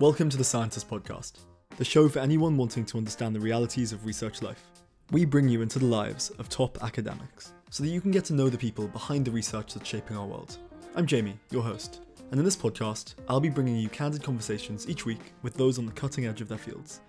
Welcome to the Scientistt Podcast, the show for anyone wanting to understand the realities of research life. We bring you into the lives of top academics so that you can get to know the people behind the research that's shaping our world. I'm Jamie, your host, and in this podcast, I'll be bringing you candid conversations each week with those on the cutting edge of their fields